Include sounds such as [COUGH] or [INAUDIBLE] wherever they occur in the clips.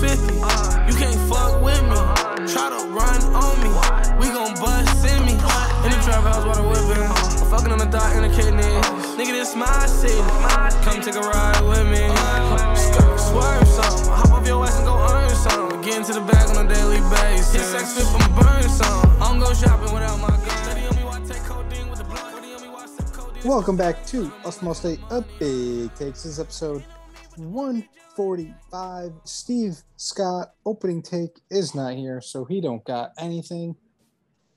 50. You can't fuck with me. Try to run on me. We gon' bust in me. In the trap house I'm whipping. I'm fucking on the in the. Nigga, this my city. Come take a ride with me. Swerve some. Hop off your ass and go earn some. Get into the bag on a daily basis. Hit sex flip and burn some. I don't go shopping without my gun. Welcome back to small state big takes. This episode 145. Steve Scott opening take is not here, so he don't got anything.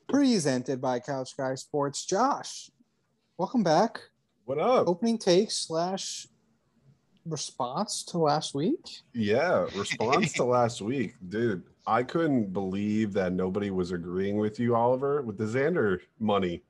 Presented by Couch Guy Sports. Josh, welcome back. What up? Opening take slash response to last week. Yeah, response to last week, dude. I couldn't believe that nobody was agreeing with you, Oliver, with the Xander money.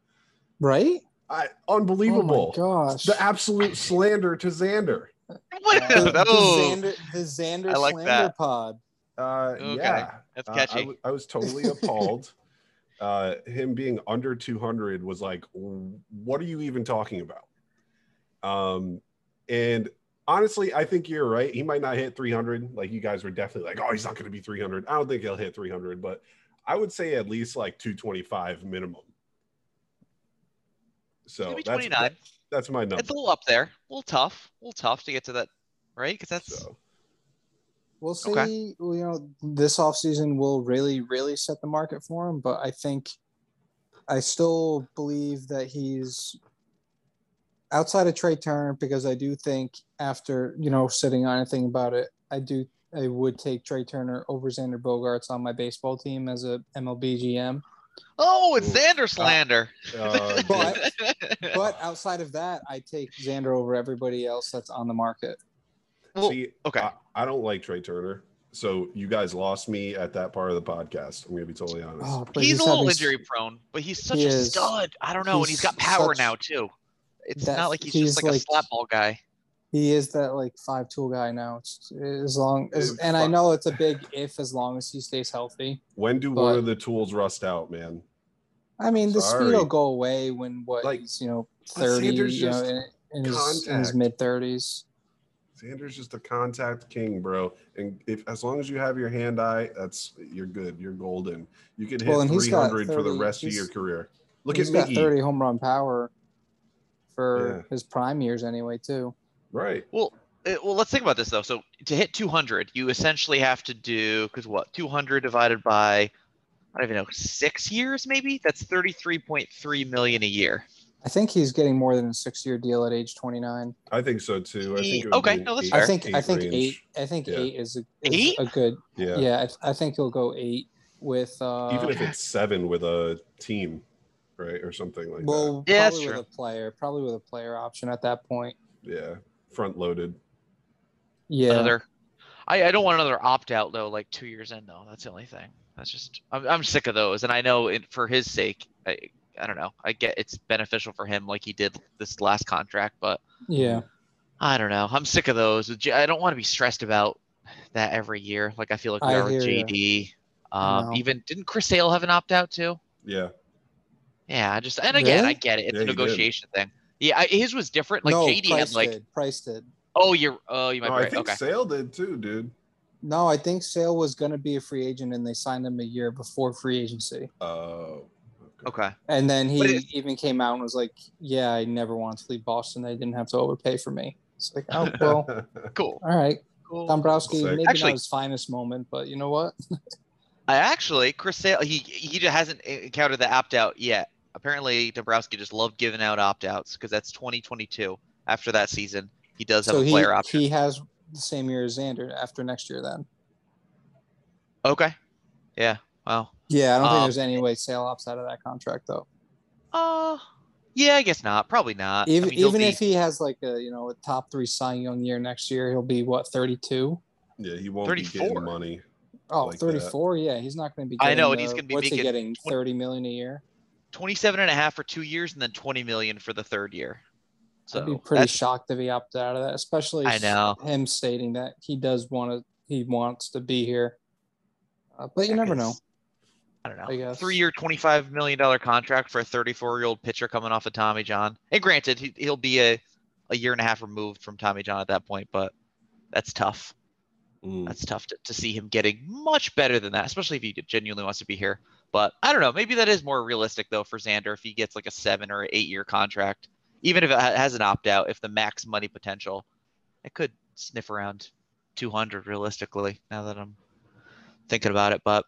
Right? I Oh unbelievable. my gosh. the absolute slander to Xander. What? the, the oh, Xander, the Xander I like slander that. pod. Uh, Okay, Yeah, that's Uh, I catchy. w- I, was totally appalled. [LAUGHS] uh, him being under 200 was like, what are you even talking about? Um, and honestly, I think you're right. He might not hit 300. Like you guys were definitely like, oh, he's not going to be 300. I don't think he'll hit 300, but I would say at least like 225 minimum. So Maybe that's 29. that's my number. It's a little up there. A little tough. A little tough to get to that, right? Because that's So We'll see. Okay. You know, this offseason will really, really set the market for him. But I think I still believe that he's outside of Trea Turner because I do think after, you know, sitting on anything about it, I do I would take Trea Turner over Xander Bogaerts on my baseball team as a MLB GM. Oh, it's Ooh. Xander slander. uh, [LAUGHS] [LAUGHS] But [LAUGHS] but outside of that, I take Xander over everybody else that's on the market. well, see, okay. I, I don't like Trea Turner. So you guys lost me at that part of the podcast. I'm gonna be totally honest. Oh, but he's, a little s- injury prone, but he's such He a is. stud. I don't know, and he's He's got power such- now too. It's That- not like he's, he's just like, like- a slap ball guy. He is that like five tool guy now. It's as long as, Dude, and I know it's a big if as long as he stays healthy. When do one of the tools rust out, man? I mean, the Sorry. speed will go away when what Like, he's you know but thirty, you know, in, in his, in his mid thirties. Xander's just a contact king, bro. And if as long as you have your hand eye, that's you're good. You're golden. You can hit Well, and he's 300 for the rest of your career. Look He's at got me. thirty home run power for Yeah. his prime years anyway too. Right. Well, uh, well, let's think about this though. So to hit 200, you essentially have to do because what 200 divided by I don't even know six years maybe. That's 33.3 million a year. I think he's getting more than a six year deal at age twenty nine. I think so too. I think it would okay, be no, that's eight- fair. I think I think range. eight. I think Yeah. eight is a is Eight? a good. Yeah. Yeah, I, I think he'll go eight with. uh Even if it's seven with a team, right, or something like that. well, Yeah, that's probably with true. a player, probably with a player option at that point. Yeah. Front loaded. Yeah. Another. I, I don't want another opt out though, like two years in though. That's the only thing. That's just I'm, I'm sick of those, and I know it, for his sake. I, I don't know. I get it's beneficial for him, like he did this last contract, but Yeah. I don't know. I'm sick of those. I don't want to be stressed about that every year. Like I feel like we I are with. JD. Um, know. even didn't Chris Sale have an opt out too? Yeah. Yeah, I just and again, I get it. It's Yeah, a negotiation thing. Yeah, I, his was different. Like no, JD Price had like, did. Price did. oh, you're, oh, you might No, be I think Okay, Sale did too, dude. No, I think Sale was going to be a free agent, and they signed him a year before free agency. Oh. okay. And then he it- even came out and was like, "Yeah, I never wanted to leave Boston. They didn't have to overpay for me." It's like, oh well, [LAUGHS] Cool. all right. Cool. Dombrowski, Sick. maybe Actually- not his finest moment, but you know what? [LAUGHS] I actually Chris Sale he he just hasn't encountered the opt out yet. Apparently, Dombrowski just loved giving out opt outs because that's 2022. After that season, he does have so a he player option. he has the same year as Xander after next year. Then, Okay. Yeah. Well. yeah, I don't think Um, there's any way Sale opts out of that contract though. Uh. Yeah, I guess not. Probably not. Even I mean, even be- if he has like a you know a top three Cy Young year next year, he'll be what 32. yeah, he won't be 34. getting money. Oh, Like that. 34. Yeah, he's not going to be. I Getting know, and the- he's gonna be what's he making getting 20 30 million a year. 27 and a half for two years and then 20 million for the third year. So I'd be pretty shocked if he opted out of that, especially I know. him stating that he does want to, he wants to be here. Uh, but you never know. I don't know. I guess. Three year, $25 million contract for a 34 year old pitcher coming off of Tommy John. And granted, he, he'll be a, a year and a half removed from Tommy John at that point, but that's tough. Mm. That's tough to, to see him getting much better than that, especially if he genuinely wants to be here. But I don't know. Maybe that is more realistic though for Xander if he gets like a seven or eight year contract, even if it has an opt out. If the max money potential, it could sniff around 200 realistically. Now that I'm thinking about it, but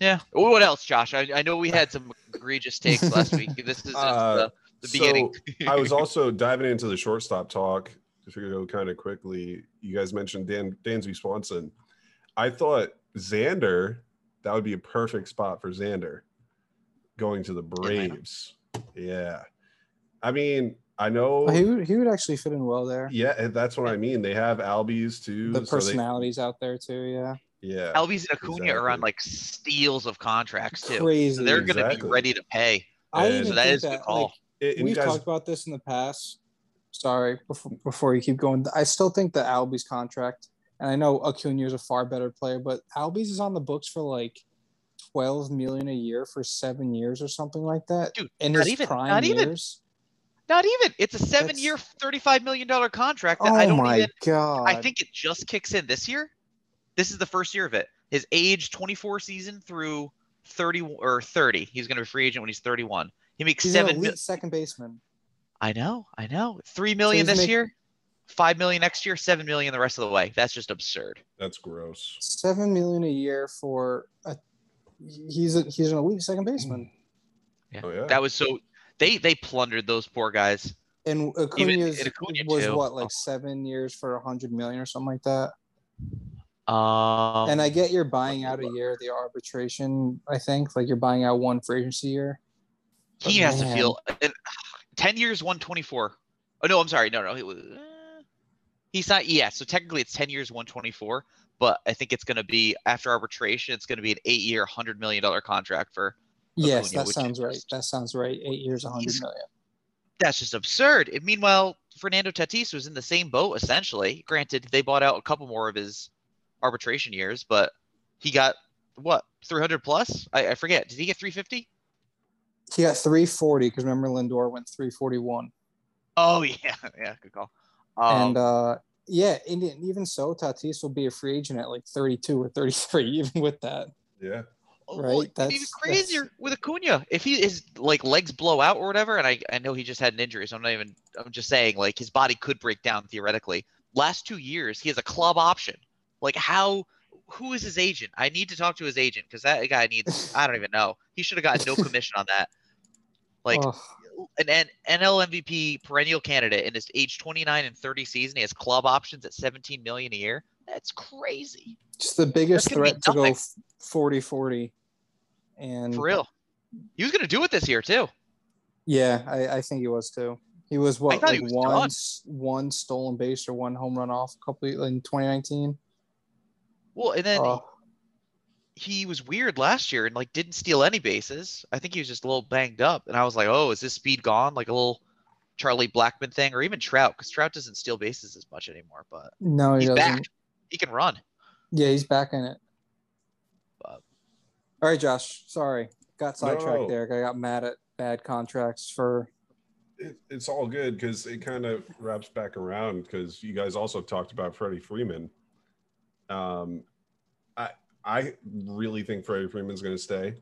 yeah. What else, Josh? I, I know we had some [LAUGHS] egregious takes last week. This is just Uh, the, the beginning. So I was [LAUGHS] also diving into the shortstop talk to go kind of quickly. You guys mentioned Dan Dansby Swanson. I thought Xander, that would be a perfect spot for Xander going to the Braves. Yeah. I mean, I know. He would, he would actually fit in well there. yeah, that's what I mean. They have Albies too. The so they- personalities out there too. Yeah, yeah. Albies and Acuna are on like steals of contracts too. crazy. So they're going to Exactly. be ready to pay. I and- even So that think is a good that, call. like, And you we've guys- talked about this in the past. Sorry, before, before you keep going, I still think the Albies contract, and I know Acuna is a far better player, but Albies is on the books for like twelve million a year for seven years or something like that. Dude, in not his even- prime not even. years. Not even. It's a seven-year, thirty-five million dollar contract that Oh I don't my even. god! I think it just kicks in this year. This is the first year of it. His age 24 season through 30 or 30. He's going to be free agent when he's 31. He makes he's an elite mil- second baseman. I know, I know. Three million he's this make- year, five million next year, seven million the rest of the way. That's just absurd. That's gross. Seven million a year for a. He's a he's an elite second baseman. Yeah. Oh yeah. That was so. They they plundered those poor guys. And Acuna's and Acuna was too. what Oh. like seven years for a hundred million or something like that. Um, and I get you're buying out a year of the arbitration. I think like you're buying out one free agency year. he but has to feel and, 10 years 124 oh no i'm sorry no no He, was, uh, he's not yeah so technically it's 10 years 124 but i think it's going to be after arbitration it's going to be an eight year 100 million dollar contract for Yes, Acuna, that sounds right. just- That sounds right. Eight years, a hundred that's just absurd. And meanwhile fernando tatis was in the same boat essentially. Granted they bought out a couple more of his arbitration years but he got what 300 plus? I, I forget. Did he get 350 He got three forty because remember Lindor went three forty one. oh [LAUGHS] yeah yeah good call um, and uh yeah, and even so, Tatis will be a free agent at like thirty two or thirty three, [LAUGHS] even with that. yeah. Oh, Right, well, that's- even crazier with Acuna. If he his like legs blow out or whatever, and I, I know he just had an injury, so I'm not even I'm just saying like his body could break down theoretically. Last two years, he has a club option. Like how who is his agent? I need to talk to his agent because that guy needs I don't even know. He should have gotten no [LAUGHS] commission on that. Like an N- NL MVP perennial candidate in his age 29 and 30 season, he has club options at 17 million a year. That's crazy. just the biggest That's gonna be threat to go 40 40. And For real. He was gonna do it this year too. yeah, I, I think he was too. He was what thought he like was one done. one stolen base or one home run off a couple in 2019. Well, and then Oh, he was weird last year and like didn't steal any bases. I think he was just a little banged up, and I was like, oh, is this speed gone? Like a little Charlie Blackmon thing, or even Trout, because Trout doesn't steal bases as much anymore, but no, he he's doesn't. back. He can run. Yeah, he's back in it. But- All right, Josh. Sorry, got sidetracked No. there. I got mad at bad contracts for. It, it's all good because it kind of wraps back around because you guys also talked about Freddie Freeman. Um, I I really think Freddie Freeman's going to stay,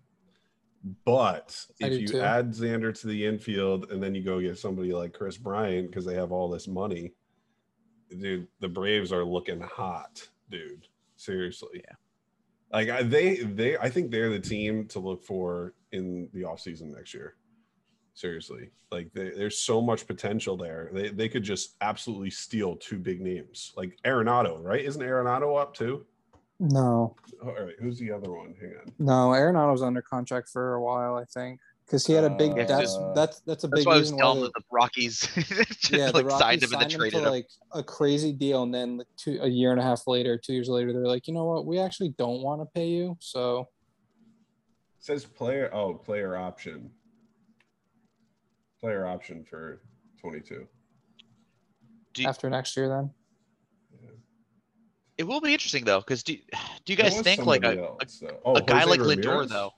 but I if you too. add Xander to the infield and then you go get somebody like Kris Bryant because they have all this money, dude, the Braves are looking hot, dude. Seriously, Yeah. Like I, they they I think they're the team to look for in the offseason next year. Seriously, like they, there's so much potential there. They they could just absolutely steal two big names, like Arenado, right? Isn't Arenado up too? No, Oh, all right, who's the other one? Hang on. no. Arenado's under contract for a while, I think, because he had a big. Uh, that's that's that's a That's big why I was reason why. The, that the Rockies [LAUGHS] just, yeah, the like Rockies signed him and then signed him traded him. like a crazy deal, and then like two a year and a half later, two years later, they're like, you know what? We actually don't want to pay you, so It says player. Oh, player option. Player option for 22. You- after next year, then. It will be interesting though, because do, [SIGHS] do you guys think like a, somebody a. Oh, a guy Jose like Lindor though?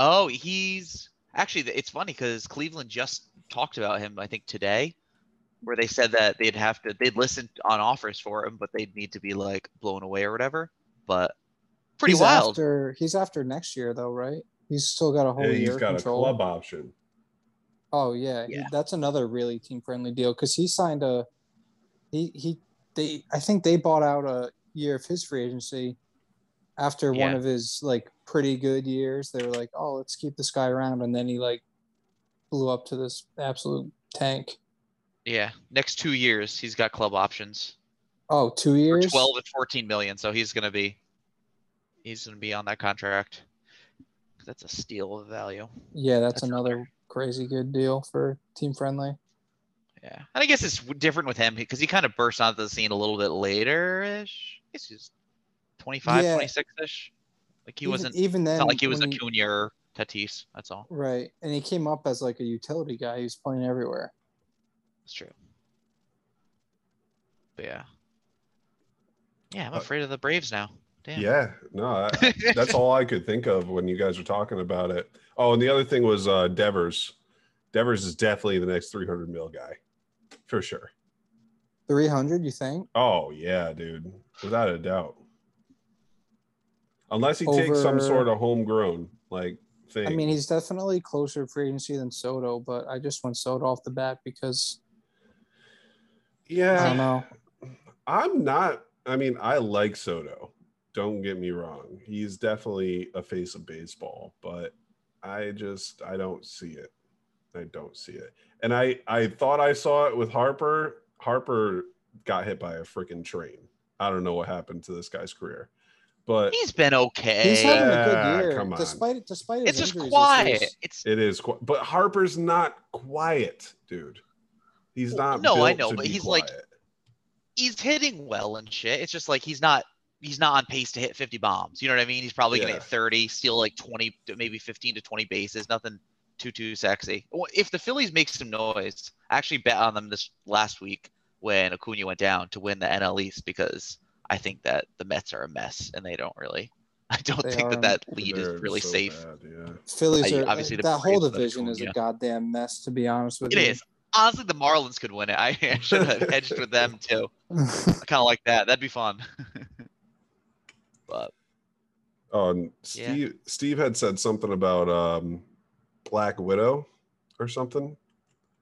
Oh, he's actually it's funny because Cleveland just talked about him. I think today. where they said that they'd have to they'd listen on offers for him, but they'd need to be like blown away or whatever. But pretty he's wild. After he's after next year though, right? He's still got a whole Yeah, year he's got control. a club option. Oh yeah, he- Yeah. that's another really team friendly deal because he signed a he he they I think they bought out a year of his free agency after one of his like pretty good years. They were like, oh, let's keep this guy around, and then he like blew up to this absolute tank. Yeah, next two years he's got club options Oh, two for years. twelve and fourteen million. So he's gonna be he's gonna be on that contract. That's a steal of value. Yeah, that's, That's another crazy good deal for team friendly. Yeah, and I guess it's different with him because he kind of burst onto the scene a little bit later ish. I guess he's 25, Yeah. 26 ish. Like he even, wasn't. even then. It's not like he was a Acuna or Tatis. That's all. Right, and he came up as like a utility guy. He was playing everywhere. That's true. But yeah. Yeah, I'm Uh, afraid of the Braves now. Damn. Yeah, no, I, that's all I could think of when you guys were talking about it. Oh, and the other thing was uh, Devers. Devers is definitely the next 300 mil guy, for sure. Three hundred, you think? Oh yeah, dude, without a doubt. Unless he takes some sort of homegrown like thing. I mean, he's definitely closer to free agency than Soto, but I just went Soto off the bat because Yeah. I don't know. I'm not. I mean, I like Soto. Don't get me wrong. He's definitely a face of baseball, but I just I don't see it. I don't see it. And I I thought I saw it with Harper. Harper got hit by a freaking train. I don't know what happened to this guy's career, but He's been okay. He's having a good year, come on. despite despite his it's just injuries this quiet. year. It's it is. Qu- but Harper's not quiet, dude. He's not. no, I know, to but be he's like- he's hitting well and shit. It's just like he's not he's not on pace to hit 50 bombs. You know what I mean? He's probably gonna hit 30, steal like 20, maybe 15 to 20 bases. Nothing too too sexy. If the Phillies make some noise, I actually bet on them this last week when Acuna went down to win the NL East because I think that the Mets are a mess and they don't really. [LAUGHS] I don't They think are. that that lead is really so safe. bad, yeah. Phillies I- are obviously the that whole Braves are the division is a Acuna. goddamn mess. To be honest with It you, is. Honestly, the Marlins could win it. I [LAUGHS] should have hedged with them too. [LAUGHS] I kind of like that. That'd be fun. but Oh, and Yeah. Steve Steve had said something about um Black Widow or something.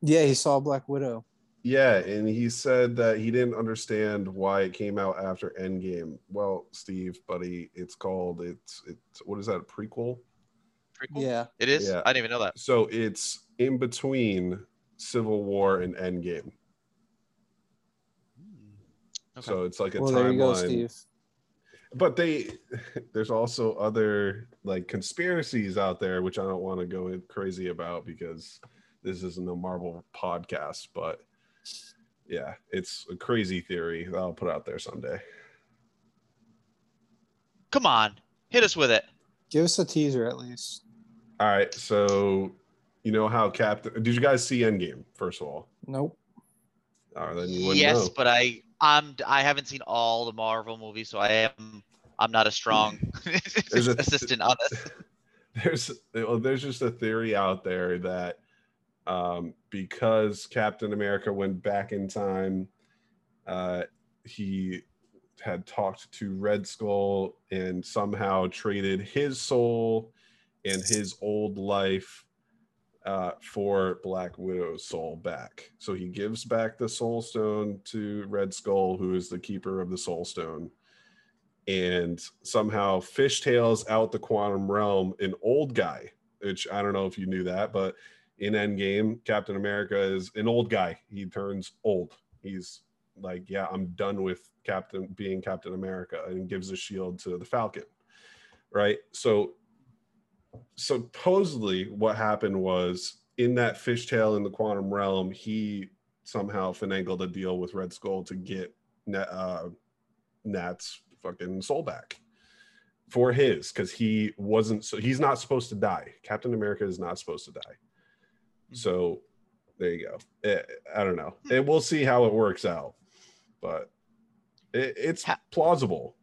yeah, he saw Black Widow. Yeah, and he said that he didn't understand why it came out after Endgame. Well, Steve, buddy, it's called it's it's what is that a prequel? pretty cool. Yeah, It is. Yeah. I didn't even know that. So it's in between Civil War and Endgame. Hmm. Okay. So it's like a well, there you go, timeline. Steve. But they [LAUGHS] there's also other like conspiracies out there which I don't want to go in crazy about because this isn't a Marvel podcast, but yeah, it's a crazy theory that I'll put out there someday. Come on, hit us with it. Give us a teaser at least. All right, so you know how Captain did you guys see Endgame first of all? Nope. All right, then you wouldn't Yes, know. but I I'm I haven't seen all the Marvel movies, so I am I'm not a strong [LAUGHS] There's [LAUGHS] a- assistant on this. [LAUGHS] there's well, there's just a theory out there that um, because Captain America went back in time, uh, he had talked to Red Skull and somehow traded his soul and his old life uh, for Black Widow's soul back. So he gives back the Soul Stone to Red Skull, who is the keeper of the Soul Stone and somehow fishtails out the quantum realm an old guy which i don't know if you knew that but in endgame captain america is an old guy. He turns old. He's like yeah i'm done with captain being captain america and gives a shield to the falcon right? So supposedly what happened was in that fishtail in the quantum realm he somehow finagled a deal with red skull to get Na- uh, nat's fucking soul back for his because he wasn't so he's not supposed to die. Captain america is not supposed to die. So there you go. Eh, i don't know. And we'll see how it works out but it, it's Ha- plausible.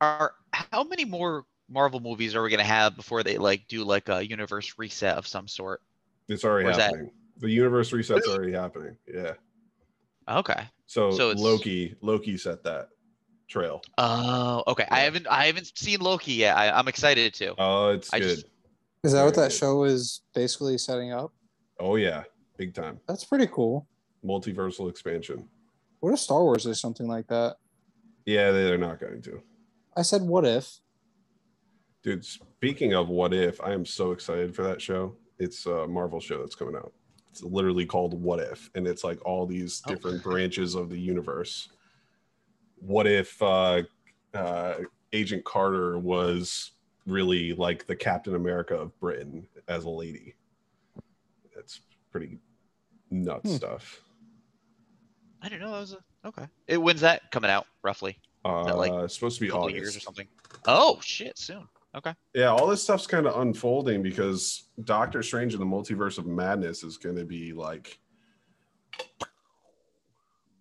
Are how many more Marvel movies are we gonna have before they like do like a universe reset of some sort? it's already Or is that- happening The universe reset's already happening. Yeah. Okay. So, So it's- Loki, Loki set that trail. Oh, okay. I haven't I haven't seen Loki yet. I, I'm excited to. Oh, it's I good. just- Is that what that good. show is basically setting up? Oh yeah, big time. That's pretty cool. Multiversal expansion. What if Star Wars is something like that? Yeah, they're not going to. I said, what if? Dude, speaking of what if, I am so excited for that show. It's a Marvel show that's coming out. It's literally called What If, and it's like all these Oh. different branches of the universe. What if uh, uh, Agent Carter was really like the Captain America of Britain as a lady? It's pretty nuts Hmm. stuff. I don't know that was a okay. It when's that coming out roughly? Uh, that, like, supposed to be August. years or something. Oh shit, soon. Okay. Yeah, all this stuff's kind of unfolding because Doctor Strange and the Multiverse of Madness is going to be like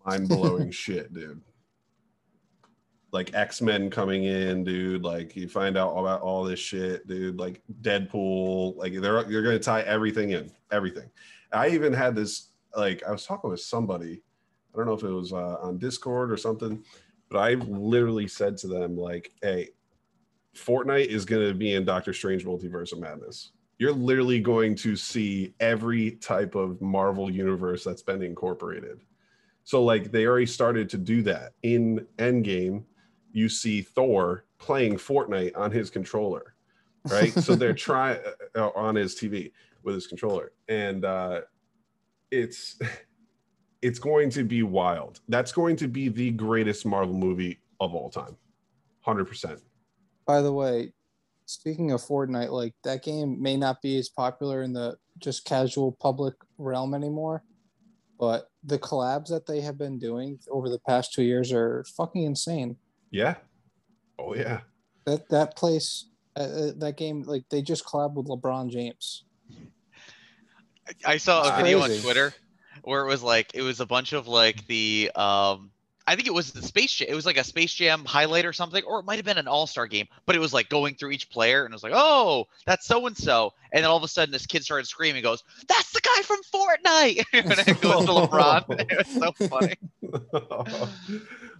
mind blowing [LAUGHS] shit, dude. Like X Men coming in, dude. Like you find out about all this shit, dude. Like Deadpool. Like they're you're going to tie everything in, everything. I even had this. Like I was talking with somebody. I don't know if it was uh, on Discord or something, but I literally said to them like, "Hey, Fortnite is going to be in Doctor Strange Multiverse of Madness. You're literally going to see every type of Marvel universe that's been incorporated. So, like, they already started to do that in Endgame. You see Thor playing Fortnite on his controller, right? so they're [LAUGHS] trying uh, on his TV with his controller, and uh, it's it's going to be wild. That's going to be the greatest Marvel movie of all time, hundred percent. By the way, speaking of Fortnite, like that game may not be as popular in the just casual public realm anymore, but the collabs that they have been doing over the past two years are fucking insane. Yeah. Oh yeah. That that place, uh, uh, that game, like they just collabed with LeBron James. I saw a It's video on. Twitter where it was like it was a bunch of like the um I think it was the Space Jam. It was like a Space Jam highlight or something, or it might have been an All Star game. But it was like going through each player, and it was like, "Oh, that's so and so," and then all of a sudden, this kid started screaming, "Goes, that's the guy from Fortnite!" [LAUGHS] and it goes to LeBron. [LAUGHS] it was so funny. [LAUGHS]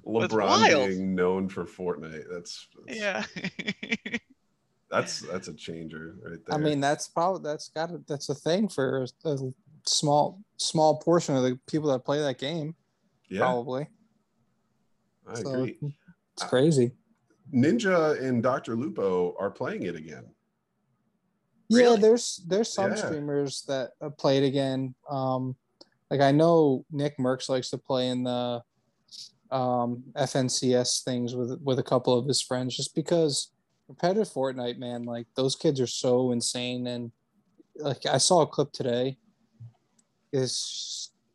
LeBron being known for Fortnite. That's, that's Yeah. That's that's a changer right there. I mean, that's probably that's got to, that's a thing for a, a small small portion of the people that play that game. yeah, Probably, I So, agree. it's crazy. Ninja and Dr. Lupo are playing it again. Yeah, Really? there's there's some Yeah. streamers that uh, play it again. Um, like I know Nick Mercs likes to play in the um, FNCS things with with a couple of his friends, just because competitive Fortnite, man, like those kids are so insane. And like I saw a clip today, it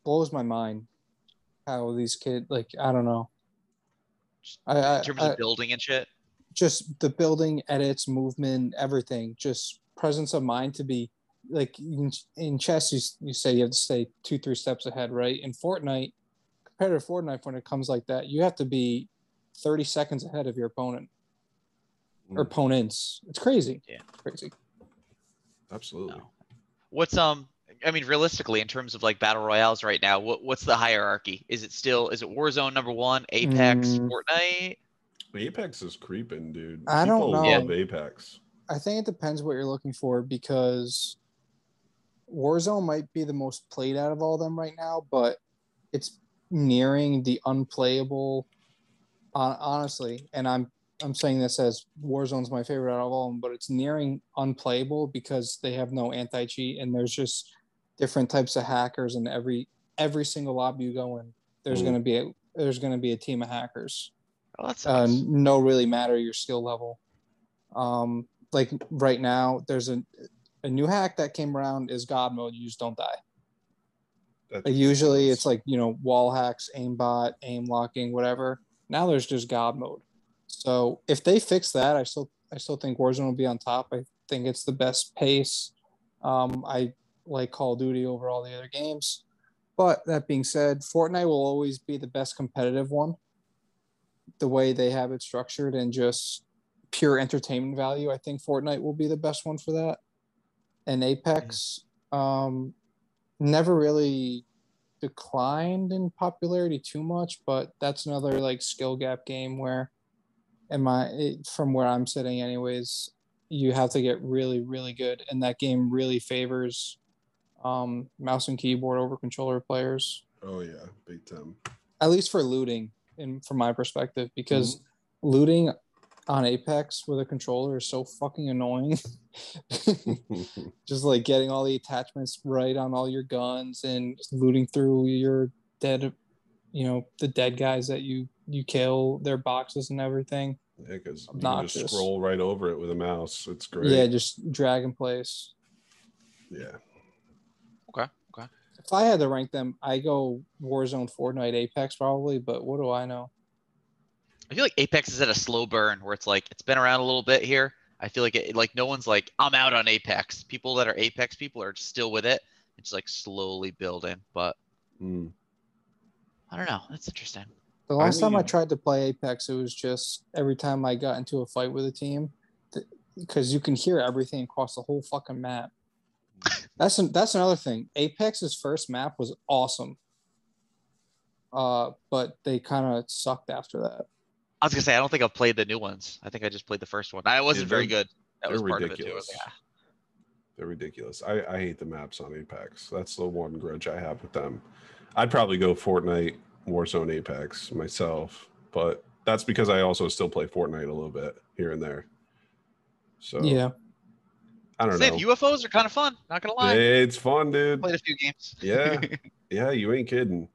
blows my mind how these kids like I don't know. I, I, In terms I- of building and shit. just the building edits movement everything just presence of mind to be like in, in chess you, you say you have to stay two three steps ahead right in fortnite compared to fortnite when it comes like that you have to be 30 seconds ahead of your opponent or Mm. opponents it's crazy Yeah. crazy Absolutely. No. What's um? I mean, realistically, in terms of like battle royales right now, what what's the hierarchy? Is it still is it Warzone number one, Apex, Mm. Fortnite? Apex is creeping, dude. I don't know. love Apex. I think it depends what you're looking for because Warzone might be the most played out of all of them right now, but it's nearing the unplayable. honestly, and I'm I'm saying this as Warzone's my favorite out of all of them, but it's nearing unplayable because they have no anti cheat and there's just different types of hackers in every every single lobby you go in. There's Mm. gonna be a there's gonna be a team of hackers Oh, uh, no really matter your skill level. Um, like right now, there's a a new hack that came around is God mode. You just don't die. Like, usually, it's like you know wall hacks, aimbot, aim locking, whatever. Now there's just God mode. So if they fix that, I still I still think Warzone will be on top. I think it's the best pace. Um, I like Call of Duty over all the other games. But that being said, Fortnite will always be the best competitive one. The way they have it structured and just pure entertainment value, I think Fortnite will be the best one for that. And Apex, um, never really declined in popularity too much, but that's another like skill gap game where, in my it, from where I'm sitting, anyways, you have to get really really good, and that game really favors um, mouse and keyboard over controller players, Oh yeah, big time. at least for looting, and from my perspective, because looting on Apex with a controller is so fucking annoying. [LAUGHS] [LAUGHS] just like getting all the attachments right on all your guns and looting through your dead you know the dead guys that you you kill their boxes and everything yeah, because you can Obnoxious. just scroll right over it with a mouse. It's great. yeah just drag and place yeah. Okay. Okay. if i had to rank them i go warzone fortnite apex probably but what do i know I feel like Apex is at a slow burn where it's like it's been around a little bit here. I feel like it, like no one's like I'm out on Apex. People that are Apex people are still with it. It's like slowly building, but Mm. I don't know. That's interesting. the last time i tried to play apex it was just every time i got into a fight with a team because you can hear everything across the whole fucking map that's an, that's another thing apex's first map was awesome uh but they kind of sucked after that I was gonna say I don't think I've played the new ones. I think I just played the first one. I wasn't very good. That they're was part ridiculous. of it too. Yeah. They're ridiculous. I, I hate the maps on Apex. That's the one grudge I have with them. I'd probably go Fortnite, Warzone, Apex myself, but that's because I also still play Fortnite a little bit here and there. So yeah I don't Say, know. UFOs are kind of fun. Not gonna lie. It's fun, dude. Played a few games. Yeah. [LAUGHS] Yeah, you ain't kidding.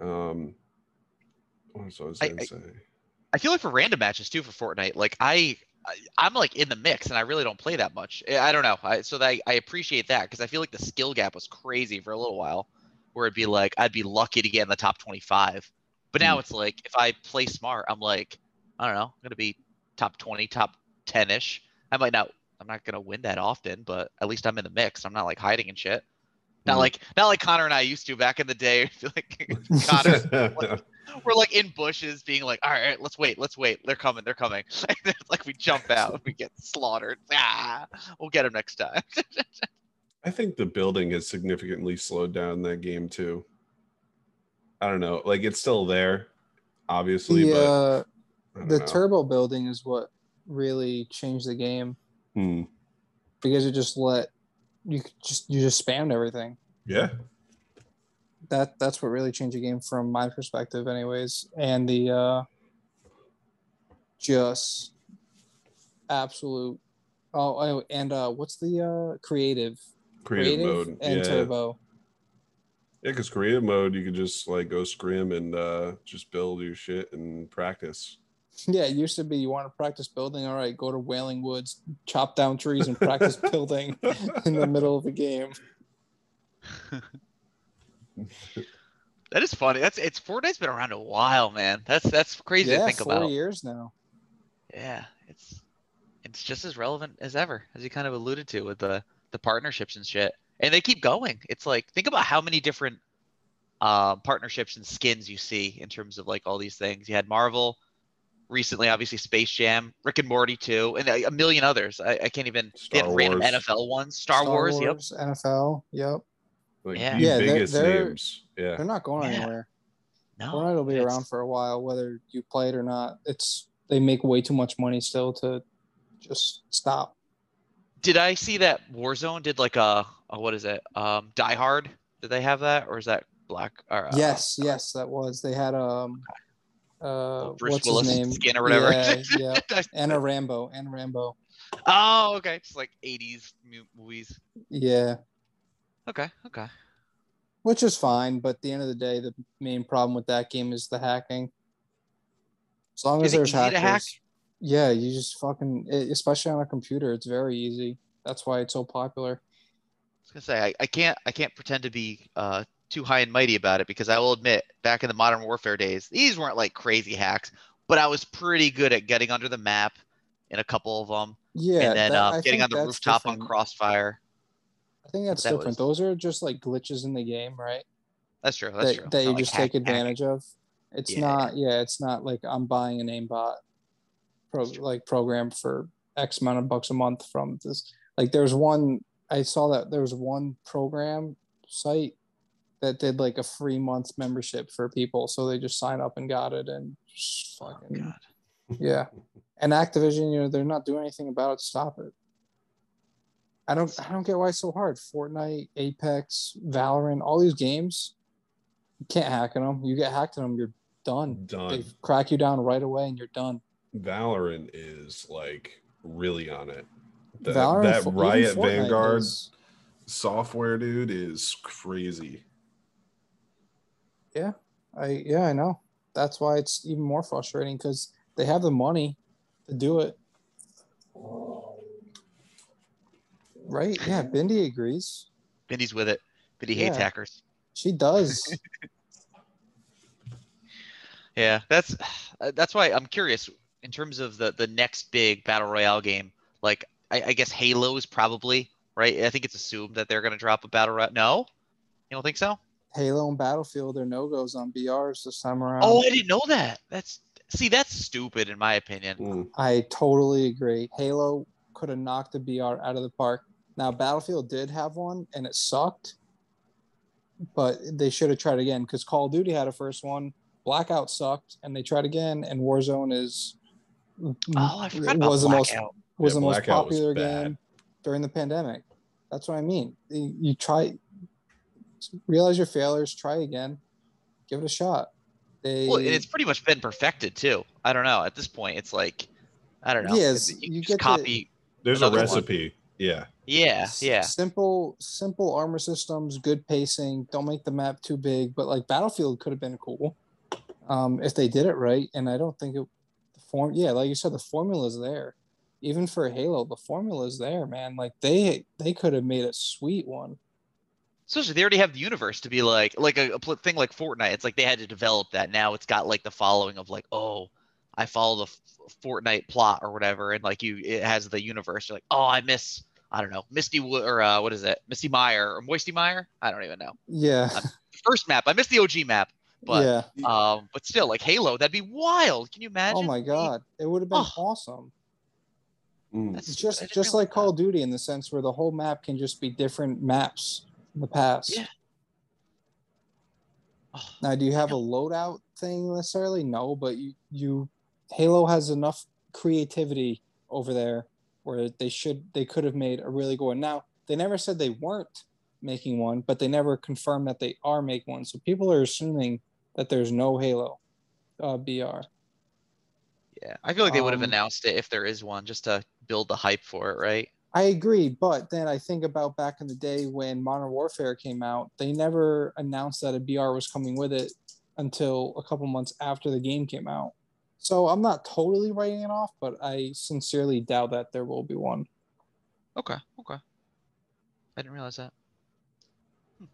Um, what was I I- gonna say? I feel like for random matches too for Fortnite, like I, I'm like in the mix and I really don't play that much. I don't know. I, so that I, I appreciate that because I feel like the skill gap was crazy for a little while, where it'd be like I'd be lucky to get in the top 25, but now Hmm. it's like if I play smart, I'm like I don't know, I'm gonna be top 20, top 10 ish. I might not. I'm not gonna win that often, but at least I'm in the mix. I'm not like hiding and shit. Not Hmm. like not like Connor and I used to back in the day. [LAUGHS] I feel like [LAUGHS] Connor we're like in bushes being like all right, all right, let's wait let's wait they're coming they're coming [LAUGHS] it's like we jump out and we get slaughtered ah we'll get them next time I think the building has significantly slowed down that game too. I don't know. Like it's still there, obviously, the but uh, I the know. turbo building is what really changed the game Hmm. because it just let you just you just spammed everything Yeah. that that's what really changed the game from my perspective anyways and the uh just absolute oh, oh and uh what's the uh creative Creative, mode. and yeah. turbo Yeah, because creative mode, you could just like go scrim and uh just build your shit and practice. Yeah it used to be you want to practice building? All right go to wailing woods chop down trees and practice [LAUGHS] building in the middle of the game. [LAUGHS] That is funny. That's it's fortnite's been around a while man. That's that's crazy to yeah think four about. years now. Yeah it's it's just as relevant as ever as you kind of alluded to with the the partnerships and shit. And they keep going. It's like think about how many different uh, partnerships and skins you see in terms of like all these things. You had marvel recently obviously space jam rick and morty too and a, a million others i, I can't even they had Star random nfl ones star, wars, yep nfl yep Like Yeah. the Yeah, they're- they're- names. Yeah. they're not going Yeah. anywhere no Fortnite will be it's- around for a while, whether you play it or not. It's they make way too much money still to just stop. did i see that warzone did like a, a what is it um die hard did they have that or is that black or uh, yes, yes, that was. They had um uh Bruce what's Willis his name? skin or whatever. Yeah, [LAUGHS] yeah. Anna Rambo. Anna Rambo. oh okay It's like 80s movies Yeah. okay okay Which is fine, but at the end of the day, the main problem with that game is the hacking. As long as there's hackers, hack? yeah, you just fucking, especially on a computer, it's very easy. That's why it's so popular. I was gonna say I, I can't I can't pretend to be uh too high and mighty about it because I will admit back in the modern warfare days these weren't like crazy hacks but I was pretty good at getting under the map in a couple of them Yeah, and then that- um, getting on the rooftop on. Crossfire. I think that's that different. was- Those are just like glitches in the game, right? That's true. That's that, true. that you like just hack- take advantage of. It's Yeah, not, yeah, it's not like I'm buying an aimbot pro, like program for X amount of bucks a month from this. Like there's one I saw that there was one program site that did like a free month membership for people, so they just sign up and got it, and just Oh, fucking God. yeah. [LAUGHS] And Activision, you know, they're not doing anything about it stop it. I don't I don't get why it's so hard. Fortnite, Apex, Valorant, all these games, you can't hack in them. You get hacked in them, you're done. They Done. crack you down right away and you're done. Valorant is like really on it. That, Valorant, that Riot Vanguard is- software, dude, is crazy. I yeah, I know. That's why it's even more frustrating because they have the money to do it. Right? Yeah, [LAUGHS] Bindi agrees. Bindy's with it. Bindy hates Yeah. hackers. She does. [LAUGHS] Yeah, that's that's why I'm curious in terms of the the next big battle royale game. Like, I, I guess Halo is probably right. I think it's assumed that they're gonna drop a battle royale. No, you don't think so? Halo and Battlefield are no goes on BRs this time around. Oh, I didn't know that. That's see, that's stupid in my opinion. Mm. I totally agree. Halo could have knocked the BR out of the park. Now Battlefield did have one and it sucked, but they should have tried again because Call of Duty had a first one. Blackout sucked, and they tried again. And Warzone is Oh, I forgot about was the most Blackout. was Yeah, the most Blackout was popular game during the pandemic. That's what I mean. You you try, realize your failures, try again, give it a shot. They, Well, and it's pretty much been perfected too. I don't know. At this point, it's like, I don't know. Yes, you, you just get to- copy. There's a Another one. recipe. Yeah. Yeah, yeah. Simple, simple armor systems, good pacing. Don't make the map too big. But like Battlefield could have been cool, um, if they did it right. And I don't think it. The form, yeah, like you said, the formula's there. Even for Halo, the formula's there, man. Like they they could have made a sweet one. Especially they already have the universe to be like like a, a pl- thing like Fortnite. It's like they had to develop that. Now it's got like the following of like, oh, I follow the F- Fortnite plot or whatever, and like you, it has the universe. You're like, oh, I miss, I don't know, Misty Wo- or uh, what is it, Misty Meyer or Moisty Meyer? I don't even know. Yeah, First map, I missed the OG map, but yeah. um, but still, like Halo, that'd be wild. Can you imagine? Oh my god, it would have been Oh. awesome. Mm. That's It's just just realize like Call of Duty in the sense where the whole map can just be different maps in the past. Yeah. Oh, Now, do you have a loadout thing necessarily? No, but you you Halo has enough creativity over there where they should they could have made a really good one. Now, they never said they weren't making one, but they never confirmed that they are making one. So people are assuming that there's no Halo uh, BR. yeah, I feel like they would have Um, announced it if there is one, just to build the hype for it, right? I agree, but then I think about back in the day when Modern Warfare came out, they never announced that a BR was coming with it until a couple months after the game came out. So I'm not totally writing it off, but I sincerely doubt that there will be one. Okay, okay. I didn't realize that. Hmm.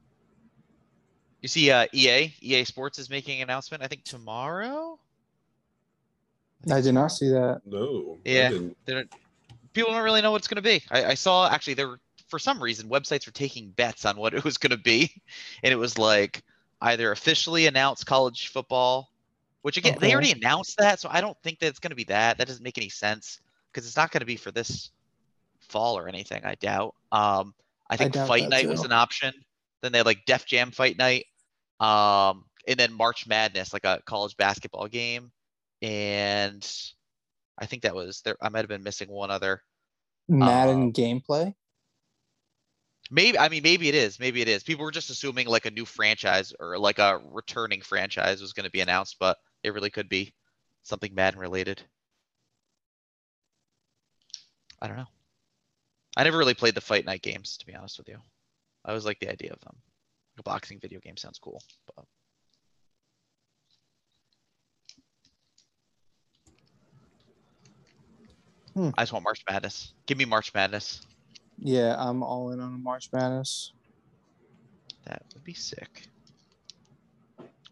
You see, uh, EA, EA Sports is making an announcement. I think tomorrow. think I it's did not see that. No. I Yeah. didn't. People don't really know what it's going to be. I, I saw actually there were for some reason websites were taking bets on what it was going to be, [LAUGHS] and it was like either officially announced college football, which again they already announced that, so I don't think that it's going to be that. That doesn't make any sense because it's not going to be for this fall or anything. I doubt. Um, I think doubt Fight Night was an option. Then they had like Def Jam Fight Night, um, and then March Madness, like a college basketball game, and I think that was there. I might have been missing one other. Madden Uh, gameplay. Maybe I mean maybe it is. Maybe it is. People were just assuming like a new franchise or like a returning franchise was going to be announced, but it really could be something Madden related. I don't know. I never really played the Fight Night games, to be honest with you. I always like the idea of them. A boxing video game sounds cool, but Hmm. I just want March Madness. Give me March Madness. Yeah, I'm all in on March Madness. That would be sick.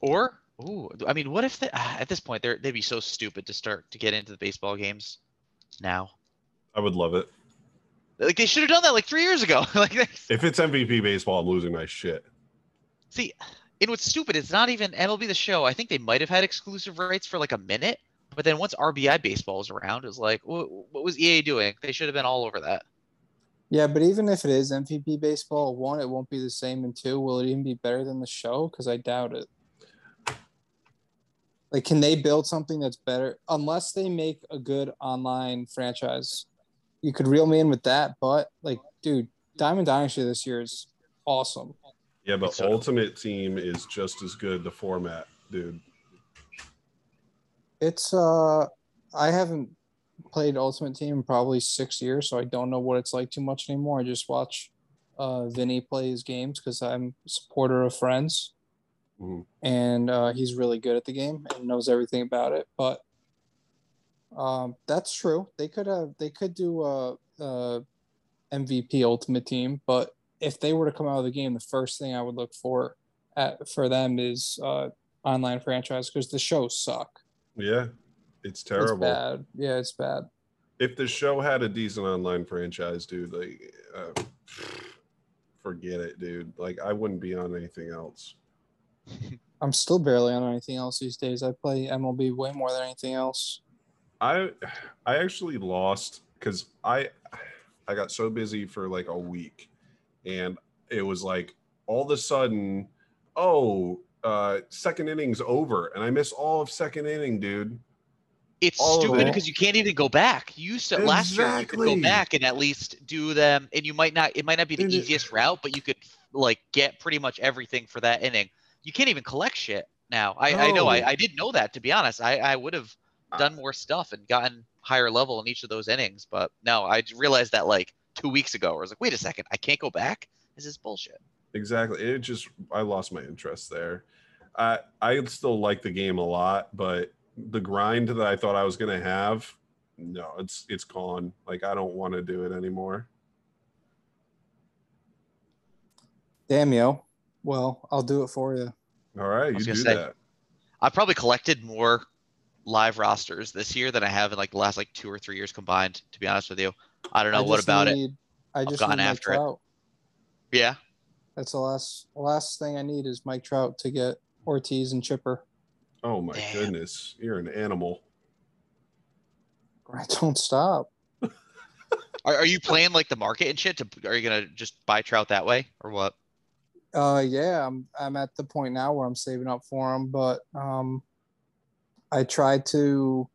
Or, ooh, I mean, what if they, ah, at this point they're they'd be so stupid to start to get into the baseball games now? I would love it. Like they should have done that like three years ago. [LAUGHS] like, If it's MVP baseball, I'm losing my shit. see, and what's stupid, it's not even MLB the Show. I think they might have had exclusive rights for like a minute, but then once RBI baseball was around, it was like, what, what was EA doing? They should have been all over that. Yeah, but even if it is MVP baseball, one, it won't be the same, and two, will it even be better than the show? Because I doubt it. Like, can they build something that's better? Unless they make a good online franchise, you could reel me in with that. But like, dude, Diamond Dynasty this year is awesome. Yeah, but So- Ultimate Team is just as good. The format, dude. It's uh, I haven't played Ultimate Team in probably six years, so I don't know what it's like too much anymore. I just watch uh Vinny play his games because I'm a supporter of Friends. Mhm. and uh, he's really good at the game and knows everything about it. But um, that's true. They could have they could do a, a MVP Ultimate Team, but if they were to come out of the game, the first thing I would look for at for them is uh, online franchise because the shows suck. Yeah, it's It's terrible. bad. Yeah, it's bad. if the show had a decent online franchise, dude, like, uh, forget it, dude. Like, I wouldn't be on anything else. [LAUGHS] I'm still barely on anything else these days. I play MLB way more than anything else. I, I actually lost because I, I got so busy for like a week, and it was like all of a sudden, oh, uh, second inning's over, and I miss all of second inning, dude. It's All stupid it. because you can't even go back. You used to last year you could go back and at least do them, and you might not. It might not be the it- easiest route, but you could like get pretty much everything for that inning. You can't even collect shit now. I, I know. I, I didn't know that to be honest. I, I would have done more stuff and gotten higher level in each of those innings, but no, I realized that like two weeks ago. I was like, wait a second, I can't go back. This is bullshit. Exactly. It just I lost my interest there. I I still like the game a lot, but the grind that I thought I was gonna have, no, it's it's gone. Like I don't want to do it anymore. Damn yo. Well, I'll do it for you. All right, you do say, that. I probably collected more live rosters this year than I have in like the last like two or three years combined. To be honest with you, I don't know I what just about it. I just gotten need Mike after it. Trout. Yeah, That's the last last thing I need is Mike Trout to get Ortiz and Chipper. Oh my Damn. goodness, you're an animal. I don't stop. [LAUGHS] are, are you playing like the market and shit? To are you gonna just buy Trout that way or what? Uh, yeah, I'm I'm at the point now where I'm saving up for them, but um, I tried to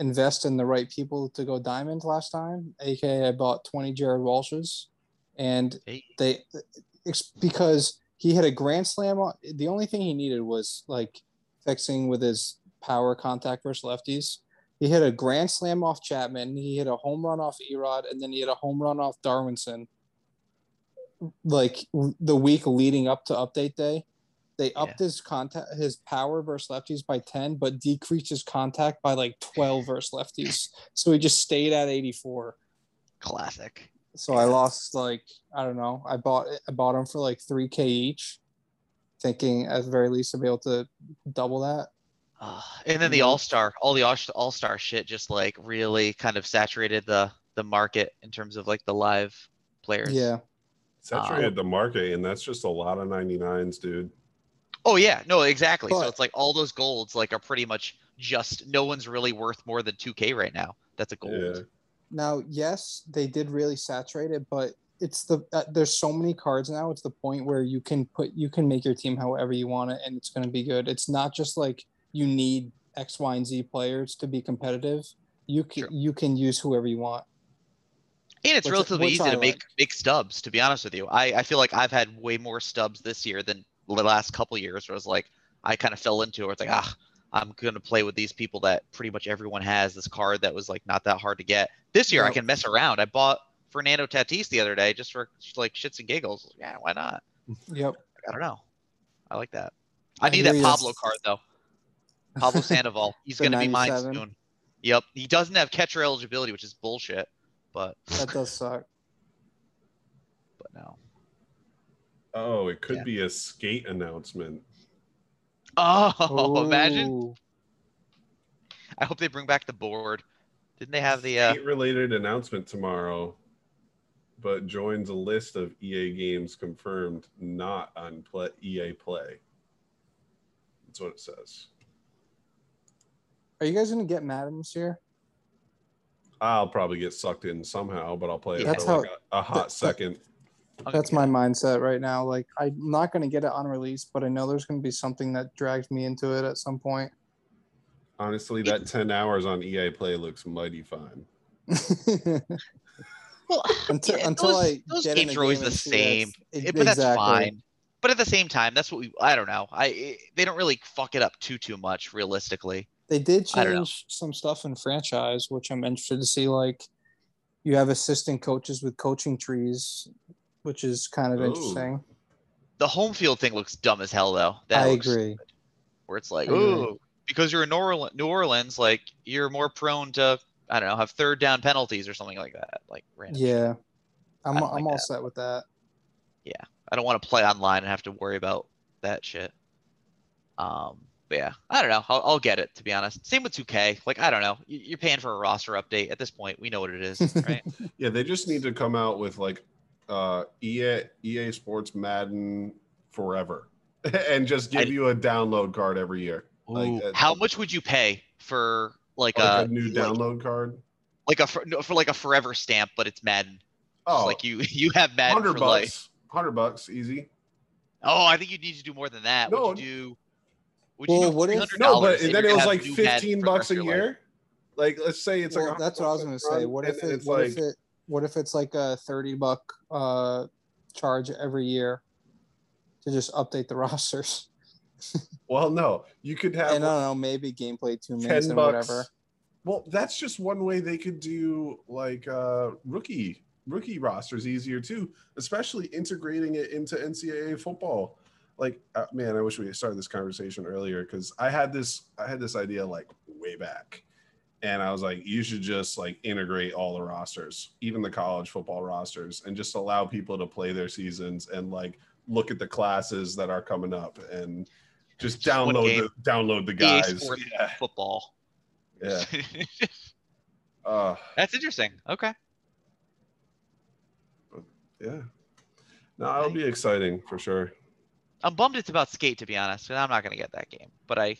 invest in the right people to go diamond last time. aka I bought 20 Jared Walshes, and Hey. they it's because he had a grand slam. On, the only thing he needed was like fixing with his power contact versus lefties. He hit a grand slam off Chapman. He hit a home run off Erod, and then he hit a home run off Darwinzon. Like the week leading up to update day, they upped his contact, his power versus lefties by ten, but decreased his contact by like twelve versus lefties. So he just stayed at eighty four. Classic. So I lost like I don't know. I bought I bought them for like three k each, thinking at the very least I'd be able to double that. Uh, [SIGHS] and then the All Star, all the All Star shit, just like really kind of saturated the the market in terms of like the live players. Yeah, Saturated the market, and that's just a lot of 99s, dude. Oh yeah, no, exactly. so it's like all those golds like are pretty much just no one's really worth more than 2K right now. That's a gold. Yeah. Now, yes, they did really saturate it, but it's the uh, there's so many cards now. It's the point where you can put you can make your team however you want it, and it's going to be good. It's not just like you need X, Y, and Z players to be competitive. You can you can use whoever you want. And it's relatively easy to make like. make stubs. To be honest with you, I I feel like I've had way more stubs this year than the last couple years. Where I was like, I kind of fell into it. Where it's like, ah, I'm gonna play with these people that pretty much everyone has. This card that was like not that hard to get. This year I can mess around. I bought Fernando Tatis the other day just for like shits and giggles. Yeah, why not? Yep. I don't know. I like that. I I need hear that you. Pablo card though. [LAUGHS] Pablo Sandoval. He's gonna be mine soon. Yep. He doesn't have catcher eligibility, which is bullshit. But [LAUGHS] That does suck. but no. Oh, it could Yeah. be a skate announcement. Oh, imagine. I hope they bring back the board. Didn't they have the uh related announcement tomorrow, but joins a list of EA games confirmed not on play, EA Play. That's what it says. Are you guys going to get Madden this year? I'll probably get sucked in somehow, but I'll play it That's for like how- a, a hot second. I'm That's my mindset right now. Like I'm not gonna get it on release, but I know there's gonna be something that drags me into it at some point. Honestly, that 10 hours on EA Play looks mighty fine. [LAUGHS] Well, [LAUGHS] until yeah, until those, I those get in games are always the same. that's- Eh, but that's exactly. fine. But at the same time, that's what we. I don't know. I eh, they don't really fuck it up too too much, realistically. They did I don't know. change some stuff in franchise, which I'm interested to see. Like, you have assistant coaches with coaching trees, which is kind of Ooh. interesting. The home field thing looks dumb as hell, though. That I agree. stupid. Where it's like, I ooh, because you're in New Orleans, New Orleans, like you're more prone to, I don't know, have third down penalties or something like that. Like, random shit. Yeah, I'm I don't I'm like all that. set with that. Yeah, I don't want to play online and have to worry about that shit. Um, but yeah, I don't know. I'll, I'll get it to be honest. Same with 2K. Like, I don't know. You- You're paying for a roster update at this point. We know what it is, right? [LAUGHS] Yeah, they just need to come out with like uh EA EA Sports Madden forever [LAUGHS] and just give I- you a download card every year. Like, Ooh, uh, How much would you pay for like, Like a, a new like, download card. like a for, no, for like a forever stamp, but it's Madden. Just Oh, like you [LAUGHS] you have Madden hundred for bucks. life. Hundred bucks, easy. Oh, I think you need to do more than that. No. Would you do? Would Well, you do what if- $300 No, but and then it was like have new Madden fifteen bucks a of your life? year. Like, let's say it's well, like that's what I was gonna say. What if it? It's What like if it? What if it's like a thirty buck uh charge every year to just update the [LAUGHS] rosters? well, no, you could have And I don't know, maybe gameplay two minutes and whatever. Well, that's just one way they could do like uh rookie rookie rosters easier too, especially integrating it into NCAA football. Like, uh, man, I wish we had started this conversation earlier because I had this I had this idea like way back, and I was like, you should just like integrate all the rosters, even the college football rosters, and just allow people to play their seasons and like look at the classes that are coming up and just download the download the guys. Yeah, football. yeah. [LAUGHS] Uh, That's interesting. Okay. Yeah. No, it'll be exciting for sure. I'm bummed it's about skate to be honest, and I'm not gonna get that game. But I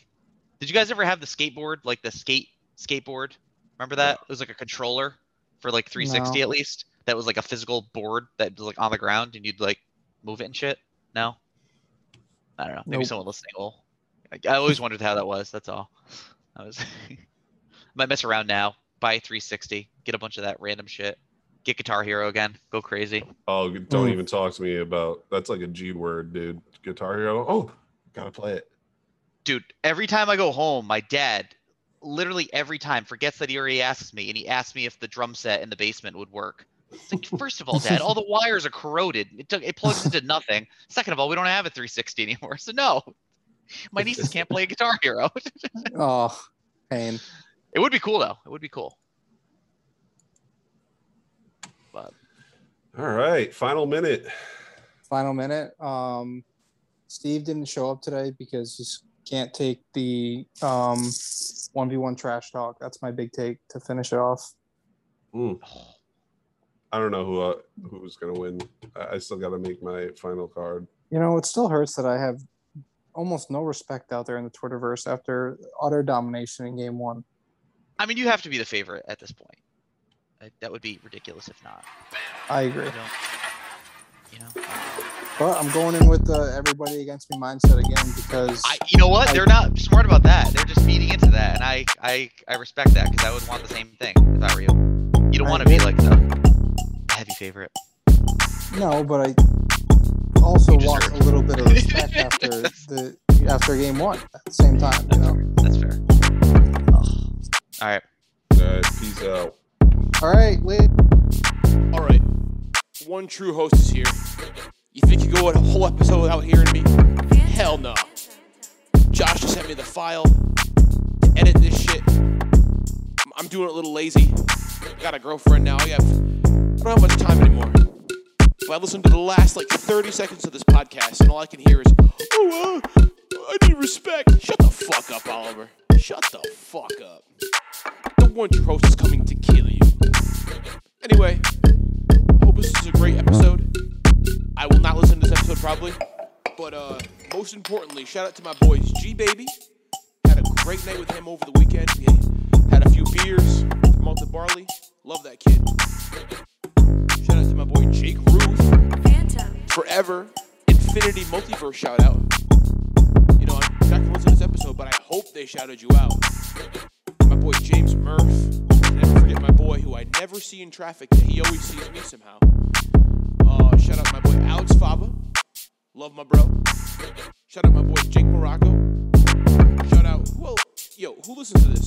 did you guys ever have the skateboard, like the skate skateboard? Remember that? It was like a controller for like 360 No. at least. That was like a physical board that was like on the ground and you'd like move it and shit. No? I don't know. Maybe Nope. someone listening will. I, I always wondered how that was. That's all. [LAUGHS] I was [LAUGHS] might mess around now. Buy 360. Get a bunch of that random shit. Get Guitar Hero again. Go crazy. Oh, don't Mm. even talk to me about that's like a G word, dude. Guitar Hero. Oh, gotta play it. dude every time i go home my dad literally every time forgets that he already asks me and he asks me if the drum set in the basement would work. Like first of all dad all the wires are corroded. It took it plugs into nothing. Second of all we don't have a 360 anymore so no. My nieces can't play guitar hero. [LAUGHS] Oh, pain. it would be cool though. It would be cool. But All right, final minute. Final minute. Um, Steve didn't show up today because he s- can't take the um one v one trash talk. That's my big take to finish it off. Mm, I don't know who uh, who's gonna win. I, I still gotta make my final card. You know, it still hurts that I have almost no respect out there in the Twitterverse after utter domination in game one. i mean you have to be the favorite at this point Uh, that would be ridiculous if not I agree. you don't you know But I'm going in with the everybody against me mindset again because I, you know what? I- They're not smart about that. They're just feeding into that, and I, I, I respect that because I would want the same thing if I were you. You don't want to be like the heavy favorite. no, but I also You want a little bit of respect after [LAUGHS] the after game one at the same time. You know. That's fair. Ugh. All right. All right, peace out. All right, Lee. All right. One true host is here. You think you go a whole episode without hearing me? Hell no. Josh just sent me the file. Edit this shit. I'm- I'm doing it a little lazy. I got a girlfriend now. I have. I don't have much time anymore. But I listened to the last like 30 seconds of this podcast, and all I can hear is, "Oh, uh, I need respect." Shut the fuck up, Oliver. Shut the fuck up. The one true host is coming to kill you. Anyway, I hope this is a great episode. I will not listen to this episode probably. But uh most importantly, shout out to my boys G Baby. Had a great night with him over the weekend. We had a few beers, malted barley. Love that kid. Shout out to my boy Jake Ruth. Phantom. Forever. Infinity Multiverse shout out. You know, I'm not gonna listen to this episode, but I hope they shouted you out. My boy James Murph. Never forget my boy who I never see in traffic, yet he always sees me somehow. Shout out my boy Alex Fava. Love my bro. Shout out my boy Jake Morocco. Shout out, well, yo, who listens to this?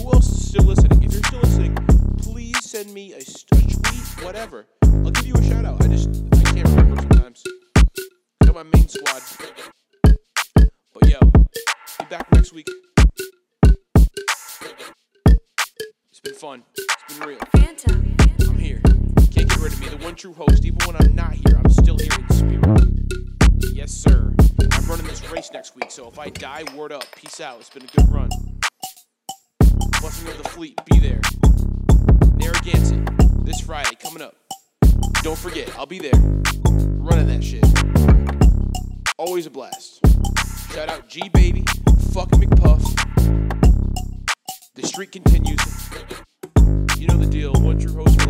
Who else is still listening? If you're still listening, please send me a, a tweet, whatever. I'll give you a shout out. I just, I can't remember sometimes. Got my main squad. But yo, be back next week. It's been fun. It's been real. Phantom. Rid of me. The one true host. Even when I'm not here, I'm still here in spirit. Yes, sir. I'm running this race next week, so if I die, word up. Peace out. It's been a good run. Blessing of the fleet, be there. Narragansett, this Friday, coming up. Don't forget, I'll be there. Running that shit. Always a blast. Shout out G Baby, fuck McPuff. The streak continues. You know the deal. One true host